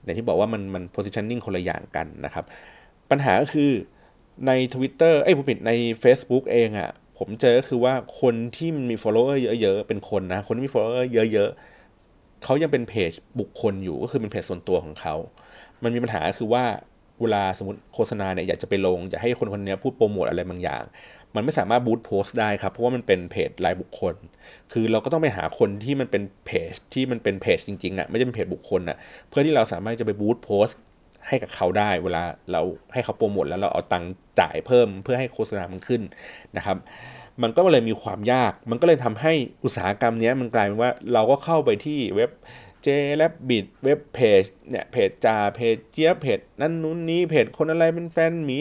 อย่างที่บอกว่ามันมัน positioning คนละอย่างกันนะครับ ปัญหาก็คือใน Twitter เอ้ยผมผิดใน Facebook เองอะ่ะ ผมเจอก็คือว่าคนที่มันมี follower เยอะๆเป็นคนนะ คนที่มี follower เยอะๆเขายังเป็นเพจบุคคลอยู่ก็คือเป็นเพจส่วนตัวของเขา มันมีปัญหาคือว่าเวลาสมมติโฆษณาเนี่ยอยากจะไปลงอยากให้คนคนนี้พูดโปรโมทอะไรบางอย่าง มันไม่สามารถบูตโพสต์ได้ครับ เพราะว่ามันเป็นเพจรายบุคคล คือเราก็ต้องไปหาคนที่มันเป็นเพจที่มันเป็นเพจจริงๆอะ่ะไม่ใช่เป็นเพจบุคคลอะ่ะเพื่อที่เราสามารถจะไปบูตโพสต์ ให้กับเขาได้เวลาเราให้เขาโปรโมทแล้วเราเอาตังค์จ่ายเพิ่มเพื่อให้โฆษณามันขึ้นนะครับ มันก็เลยมีความยาก มันก็เลยทำให้อุตสาหกรรมนี้มันกลายเป็นว่าเราก็เข้าไปที่เว็บ j l a b b i t เว็บเพจเนี่ยเพจจาเพจเจี๊ยบเพจนั่นนู้นนี้เพจคนอะไรเป็นแฟนหมี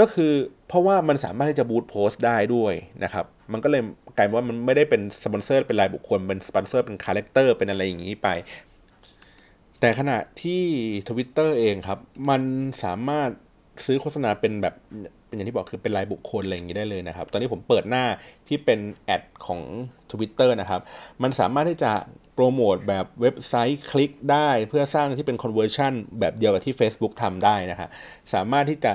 ก็คือเพราะว่ามันสามารถที่จะบูตโพสต์ได้ด้วยนะครับมันก็เลยกลายเป็นว่ามันไม่ได้เป็นสปอนเซอร์เป็นรายบุคคลเป็นสปอนเซอร์เป็นคาแรคเตอร์เป็นอะไรอย่างนี้ไป แต่ขณะที่ Twitter เองครับ มันสามารถซื้อโฆษณาเป็นแบบเป็นอย่างที่บอกคือเป็นรายบุคคลอะไรอย่างนี้ได้เลยนะครับ ตอนนี้ผมเปิดหน้าที่เป็นแอดของ Twitter นะครับ มันสามารถที่จะโปรโมทแบบเว็บไซต์คลิกได้เพื่อสร้างที่เป็น conversion แบบเดียวกับที่ Facebook ทำได้นะฮะสามารถที่จะ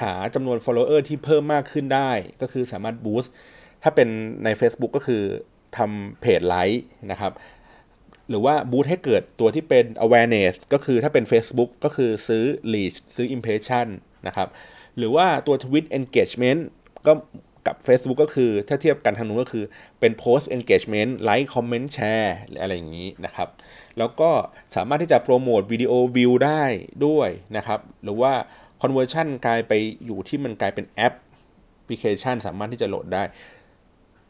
หาจำนวน follower ที่เพิ่มมากขึ้นได้ ก็คือสามารถ boost ถ้าเป็นใน Facebook ก็คือทำเพจไลค์นะครับ หรือว่าบูตให้เกิดตัวที่เป็น awareness ก็คือถ้าเป็น Facebook ก็คือซื้อ reach ซื้อ impression นะครับหรือว่าตัว tweet engagement ก็กับ Facebook ก็คือถ้าเทียบกันทางนู้นก็คือเป็น post engagement like comment share อะไรอย่างนี้นะครับ แล้วก็สามารถที่จะโปรโมทวิดีโอวิวได้ด้วยนะครับ หรือว่า conversion กลายไปอยู่ที่มันกลายเป็นแอปพลิเคชันสามารถที่จะโหลดได้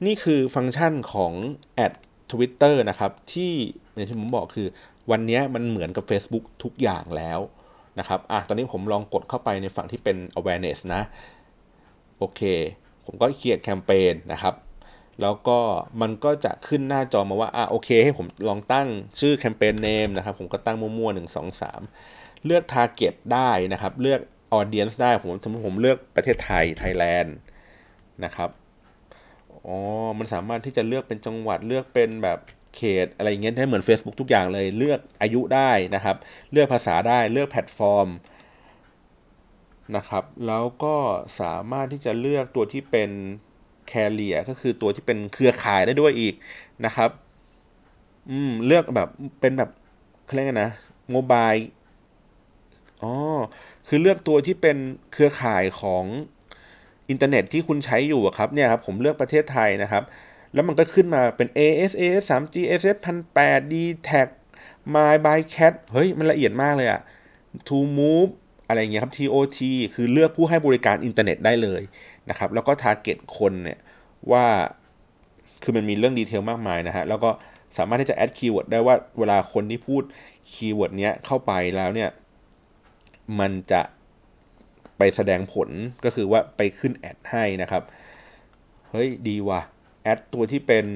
นี่คือฟังก์ชันของแอด Twitter นะครับ ที่อย่างที่ผมบอกคือ วันนี้มันเหมือนกับ Facebook ทุกอย่างแล้วนะครับอะตอนนี้ผมลองกดเข้าไปในฝั่งที่เป็น awareness นะ โอเค ผมก็เขียนแคมเปญนะครับ แล้วก็มันก็จะขึ้นหน้าจอมาว่าอะโอเคให้ผมลองตั้งชื่อ campaign name นะครับ ผมก็ตั้งมั่วๆหนึ่งสองสามเลือก target ได้นะครับ เลือก audience ได้ ผมสมมติผมเลือกประเทศไทย ไทยแลนด์นะครับ อ๋อ มันสามารถที่จะเลือกเป็นจังหวัดเลือกเป็นแบบเขตอะไรอย่างเงี้ยให้เหมือน Facebook ทุกอย่างเลย เลือกอายุได้นะครับ เลือกภาษาได้เลือกแพลตฟอร์มนะครับ แล้วก็สามารถที่จะเลือกตัวที่เป็น carrier ก็คือตัวที่เป็นเครือข่ายได้ด้วยอีกนะครับ อืม เลือกแบบเป็นแบบเขาเรียกนะโมบายอ๋อ คือเลือกตัวที่เป็นเครือข่ายของ อินเทอร์เน็ตที่คุณใช้อยู่ครับเนี่ยครับผมเลือกประเทศไทยนะครับ แล้วมันก็ขึ้นมาเป็น AS AS 3G SF 1008 d t a g My by Cat เฮ้ย มันละเอียดมากเลยอะ True Move อะไรเงี้ยครับ TOT คือเลือกผู้ให้บริการอินเทอร์เน็ตได้เลยนะครับ แล้วก็ target คนเนี่ยว่า คือมันมีเรื่อง detail มากมายนะฮะ แล้วก็สามารถที่จะ add keyword ได้ว่าเวลาคนที่พูดkeyword เนี้ยเข้าไปแล้วเนี่ย มันจะ ไปแสดงผลก็คือว่าไปขึ้น ad ให้นะครับ เฮ้ยดีว่ะ add ตัวที่เป็น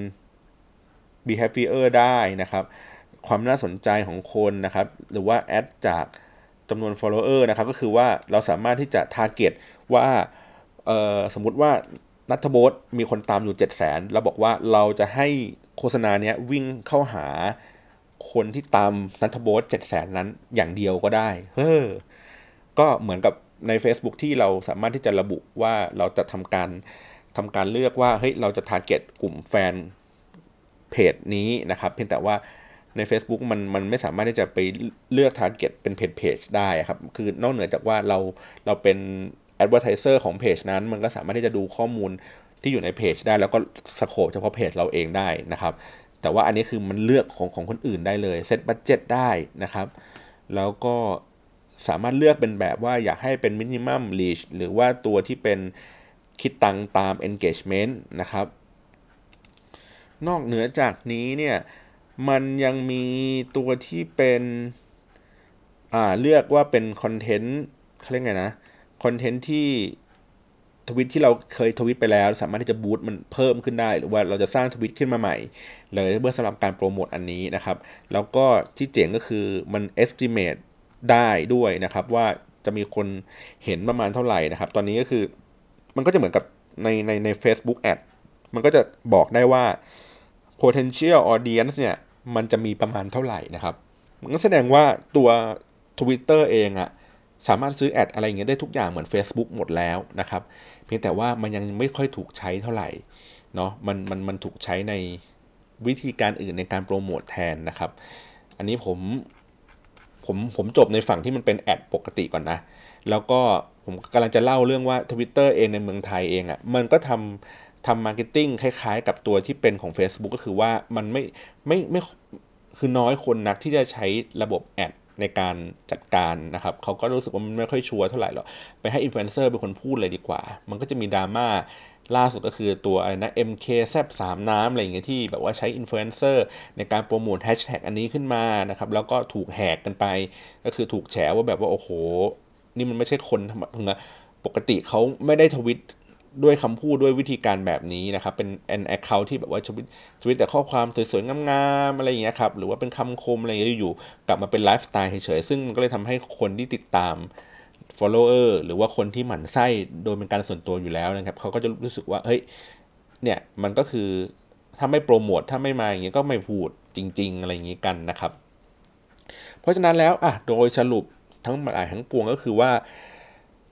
behavior ได้นะครับ ความน่าสนใจของคนนะครับ หรือว่า add จากจำนวน follower นะครับ ก็คือว่าเราสามารถที่จะ target ว่าสมมุติว่านัทบสมีคนตามอยู่ 7 0 0 0 0 0 แล้วบอกว่าเราจะให้โฆษณาเนี้ยวิ่งเข้าหาคนที่ตามนัทบสเจ็ดแสนนั้นอย่างเดียวก็ได้ เฮ้อ ก็เหมือนกับ ใน Facebook ที่เราสามารถที่จะระบุว่าเราจะทำการทำการเลือกว่าเฮ้ยเราจะ target กลุ่มแฟนเพจนี้นะครับ เพียงแต่ว่าใน Facebook มันมันไม่สามารถที่จะไปเลือก target เป็นเพจเพจได้ครับ คือนอกเหนือจากว่าเราเราเป็น advertiser ของเพจนั้น มันก็สามารถที่จะดูข้อมูลที่อยู่ในเพจได้ แล้วก็ scope เฉพาะเพจเราเองได้นะครับ แต่ว่าอันนี้คือมันเลือกของของคนอื่นได้เลย set budget ได้นะครับ แล้วก็ สามารถเลือกเป็นแบบว่าอยากให้เป็น minimum reach หรือว่าตัวที่เป็นคิดตังตาม engagement นะครับ นอกเหนือจากนี้เนี่ย มันยังมีตัวที่เป็นอ่าเลือกว่าเป็นคอนเทนต์เขาเรียกไงนะคอนเทนต์ที่ทวิตที่เราเคยทวิตไปแล้ว สามารถที่จะบูตมันเพิ่มขึ้นได้ หรือว่าเราจะสร้างทวิตขึ้นมาใหม่ เลยเพื่อสำหรับการโปรโมทอันนี้นะครับ แล้วก็ที่เจ๋งก็คือมัน estimate ได้ด้วยนะครับ ว่าจะมีคนเห็นประมาณเท่าไหร่นะครับ ตอนนี้ก็คือมันก็จะเหมือนกับในในใน Facebook Ad มันก็จะบอกได้ว่า potential audience เนี่ยมันจะมีประมาณเท่าไหร่นะครับ มันก็แสดงว่าตัว Twitter เองอะสามารถซื้อ ad อะไรอย่างเงี้ยได้ทุกอย่างเหมือน Facebook หมดแล้วนะครับ เพียงแต่ว่ามันยังไม่ค่อยถูกใช้เท่าไหร่เนาะมันมันมันถูกใช้ในวิธีการอื่นในการโปรโมทแทนนะครับ อันนี้ผม ผมผมจบในฝั่งที่มันเป็น ad ปกติก่อนนะ แล้วก็ผมกำลังจะเล่าเรื่องว่า Twitter เองในเมืองไทยเองอะ่ะมันก็ทำทำ marketing คล้ายๆ กับตัวที่เป็นของ Facebook ก็คือว่ามันไม่ไม่ไม่คือน้อยคนนักที่จะใช้ระบบ ad ในการจัดการนะครับเขาก็รู้สึกว่ามันไม่ค่อยชัวร์เท่าไหร่หรอกไปให้อินฟลูเอนเซอร์เป็นคนพูดเลยดีกว่า มันก็จะมีดราม่า ล่าสุดก็คือตัวอะไรนะ MK แซบสามน้ำอะไรอย่างเงี้ยที่แบบว่าใช้อินฟลูเอนเซอร์ในการโปรโมทแฮชแท็กอันนี้ขึ้นมานะครับ แล้วก็ถูกแหกกันไป ก็คือถูกแฉว่าแบบว่าโอ้โห นี่มันไม่ใช่คนธรรมดาปกติเขาไม่ได้ทวิตด้วยคำพูดด้วยวิธีการแบบนี้นะครับ เป็น an account ที่แบบว่าทวิตทวิตแต่ข้อความสวยๆงามๆอะไรอย่างเงี้ยครับ หรือว่าเป็นคำคมอะไรอยู่ๆกลับมาเป็นไลฟ์สไตล์เฉยๆ ซึ่งมันก็เลยทำให้คนที่ติดตาม follower หรือว่าคนที่หมั่นไส้โดยเป็นการส่วนตัวอยู่แล้วนะครับเขาก็จะรู้สึกว่าเฮ้ยเนี่ยมันก็คือถ้าไม่โปรโมทถ้าไม่มาอย่างเงี้ยก็ไม่พูดจริง ๆ อะไรอย่างงี้กันนะครับ เพราะฉะนั้นแล้วอะโดยสรุปทั้งหลายทั้งปวงก็คือว่า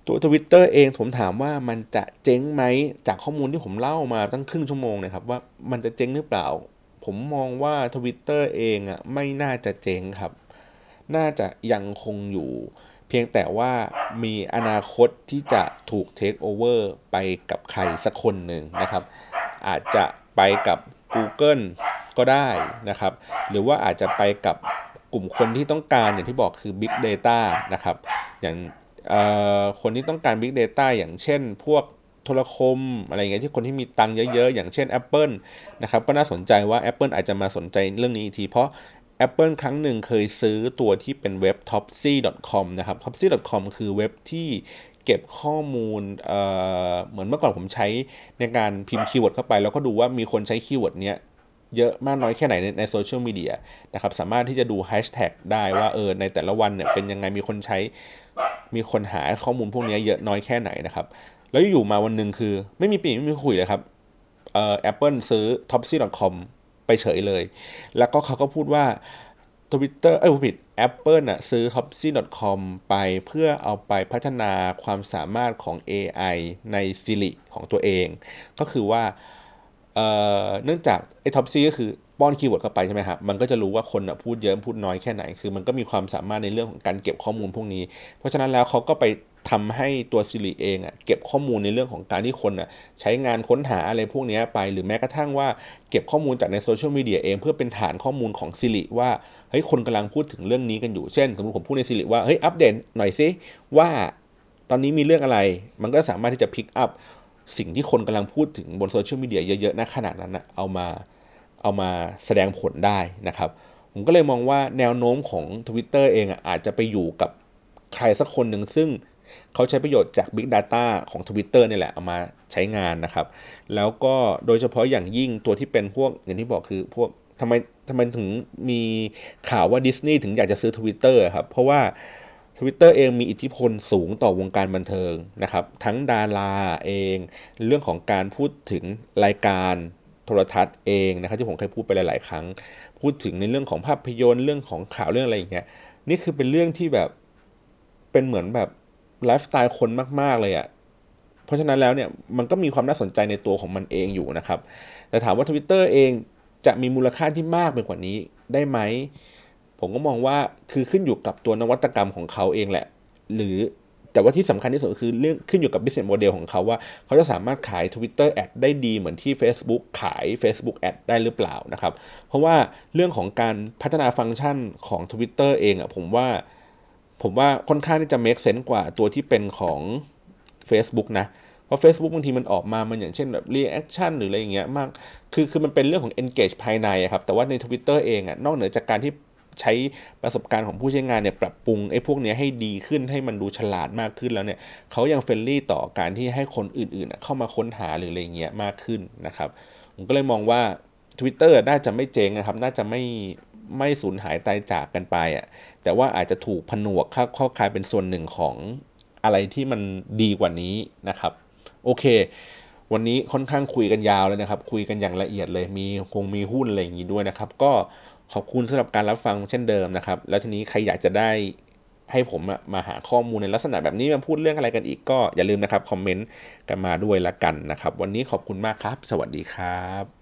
ตัวทวิตเตอร์เองผมถามว่ามันจะเจ๊งไหมจากข้อมูลที่ผมเล่ามาตั้งครึ่งชั่วโมงนะครับว่ามันจะเจ๊งหรือเปล่า ผมมองว่าทวิตเตอร์เองอะไม่น่าจะเจ๊งครับ น่าจะยังคงอยู่ เพียงแต่ว่ามีอนาคตที่จะถูกเทคโอเวอร์ไปกับใครสักคนหนึ่งนะครับ อาจจะไปกับ Google ก็ได้นะครับ หรือว่าอาจจะไปกับกลุ่มคนที่ต้องการอย่างที่บอกคือ Big Data นะครับ อย่างคนที่ต้องการ Big Data อย่างเช่น พวกโทรคมอะไรเงี้ยที่คนที่มีตังค์เยอะๆ อย่างเช่น Apple นะครับก็น่าสนใจว่า Apple อาจจะมาสนใจเรื่องนี้อีกที เพราะ Apple ครั้งหนึ่งเคยซื้อตัวที่เป็นเว็บ topsy.com นะครับ topsy.com คือเว็บที่เก็บข้อมูลเเหมือนเมื่อก่อนผมใช้ในการพิมพ์คีย์เวิร์ดเข้าไป แล้วก็ดูว่ามีคนใช้คีย์เวิร์ดเนี้ยเยอะมากน้อยแค่ไหนในในโซเชียลมีเดียนะครับสามารถที่จะดูแฮชแท็กได้ว่าเออในแต่ละวันเนี่ยเป็นยังไงมีคนใช้มีคนหาข้อมูลพวกนี้เยอะน้อยแค่ไหนนะครับ แล้วอยู่มาวันหนึ่งคือ ไม่มีปี่ไม่มีขลุ่ยเลยครับเอ่อ Apple ซื้อ topsy.com ไปเฉยเลย แล้วก็เขาก็พูดว่า Twitter เอ้ยผิด Apple น่ะซื้อ h o p s y c o m ไปเพื่อเอาไปพัฒนาความสามารถของ AI ใน Siri ของตัวเอง ก็คือว่าเนื่องจากไอ้ topsy ก็คือ ป้อนคีย์เวิร์ดเข้าไปใช่ไหมครับมันก็จะรู้ว่าคนพูดเยอะพูดน้อยแค่ไหน คือมันก็มีความสามารถในเรื่องของการเก็บข้อมูลพวกนี้ เพราะฉะนั้นแล้วเขาก็ไปทำให้ตัว Siri เองอะเก็บข้อมูลในเรื่องของการที่คนอะใช้งานค้นหาอะไรพวกนี้ไป หรือแม้กระทั่งว่าเก็บข้อมูลจากในโซเชียลมีเดียเองเพื่อเป็นฐานข้อมูลของ Siri ว่าเฮ้ยคนกำลังพูดถึงเรื่องนี้กันอยู่ เช่น สมมติผมพูดใน Siri ว่าเฮ้ยอัปเดตหน่อยซิว่าตอนนี้มีเรื่องอะไร มันก็สามารถที่จะ pick up สิ่งที่คนกำลังพูดถึงบนโซเชียลมีเดียเยอะๆนะขนาดนั้นนะเอามา เอามาแสดงผลได้นะครับ ผมก็เลยมองว่าแนวโน้มของ Twitter เองอาจจะไปอยู่กับใครสักคนหนึ่งซึ่งเขาใช้ประโยชน์จาก Big Data ของ Twitter นี่แหละเอามาใช้งานนะครับ แล้วก็โดยเฉพาะอย่างยิ่งตัวที่เป็นพวกอย่างที่บอกคือพวกทำไมทำไมถึงมีข่าวว่าดิสนีย์ถึงอยากจะซื้อ Twitter ครับ เพราะว่า Twitter เองมีอิทธิพลสูงต่อวงการบันเทิงนะครับ ทั้งดาราเอง เรื่องของการพูดถึงรายการ ทรทัศน์เองนะครับที่ผมเคยพูดไปหลาย ๆ ครั้ง พูดถึงในเรื่องของภาพยนตร์เรื่องของข่าวเรื่องอะไรอย่างเงี้ยนี่คือเป็นเรื่องที่แบบเป็นเหมือนแบบไลฟ์สไตล์คนมาก ๆ เลยอะ่ะเพราะฉะนั้นแล้วเนี่ยมันก็มีความน่าสนใจในตัวของมันเองอยู่นะครับ แต่ถามว่า Twitter เองจะมีมูลค่าที่มากไปกว่านี้ได้ไหม ผมก็มองว่าคือขึ้นอยู่กับตัวนวัตกรรมของเขาเองแหละ หรือ แต่ว่าที่สำคัญที่สุดคือเรื่องขึ้นอยู่กับ business model ของเขาว่า เขาจะสามารถขาย Twitter Ad ได้ดีเหมือนที่ Facebook ขาย Facebook Ad ได้หรือเปล่านะครับ เพราะว่าเรื่องของการพัฒนาฟังก์ชันของ Twitter เองอะผมว่า ผมว่าค่อนข้างที่จะ make sense กว่าตัวที่เป็นของ Facebook นะเพราะ Facebook บางทีมันออกมามันอย่างเช่นแบบ reaction หรืออะไรอย่างเงี้ยมาก คือคือมันเป็นเรื่องของ engage ภายในครับ แต่ว่าใน Twitter เองอะนอกเหนือจากการที่ ใช้ประสบการณ์ของผู้ใช้งานเนี่ยปรับปรุงไอ้พวกนี้ให้ดีขึ้นให้มันดูฉลาดมากขึ้นแล้วเนี่ยเขายังเฟรนลี่ต่อการที่ให้คนอื่นๆ เข้ามาค้นหาหรืออะไรเงี้ยมากขึ้นนะครับ ผมก็เลยมองว่า Twitter น่าจะไม่เจ๊งนะครับ น่าจะไม่ไม่สูญหายตายจากกันไปอะแต่ว่าอาจจะถูกผนวกเข้าข้าคายเป็นส่วนหนึ่งของอะไรที่มันดีกว่านี้นะครับ โอเค วันนี้ค่อนข้างคุยกันยาวเลยนะครับ คุยกันอย่างละเอียดเลยมีคงมีหุ้นอะไรอย่างนี้ด้วยนะครับ ก็ ขอบคุณสำหรับการรับฟังเช่นเดิมนะครับ แล้วทีนี้ใครอยากจะได้ให้ผมมาหาข้อมูลในลักษณะแบบนี้มาพูดเรื่องอะไรกันอีกก็อย่าลืมนะครับคอมเมนต์กันมาด้วยละกันนะครับ วันนี้ขอบคุณมากครับ สวัสดีครับ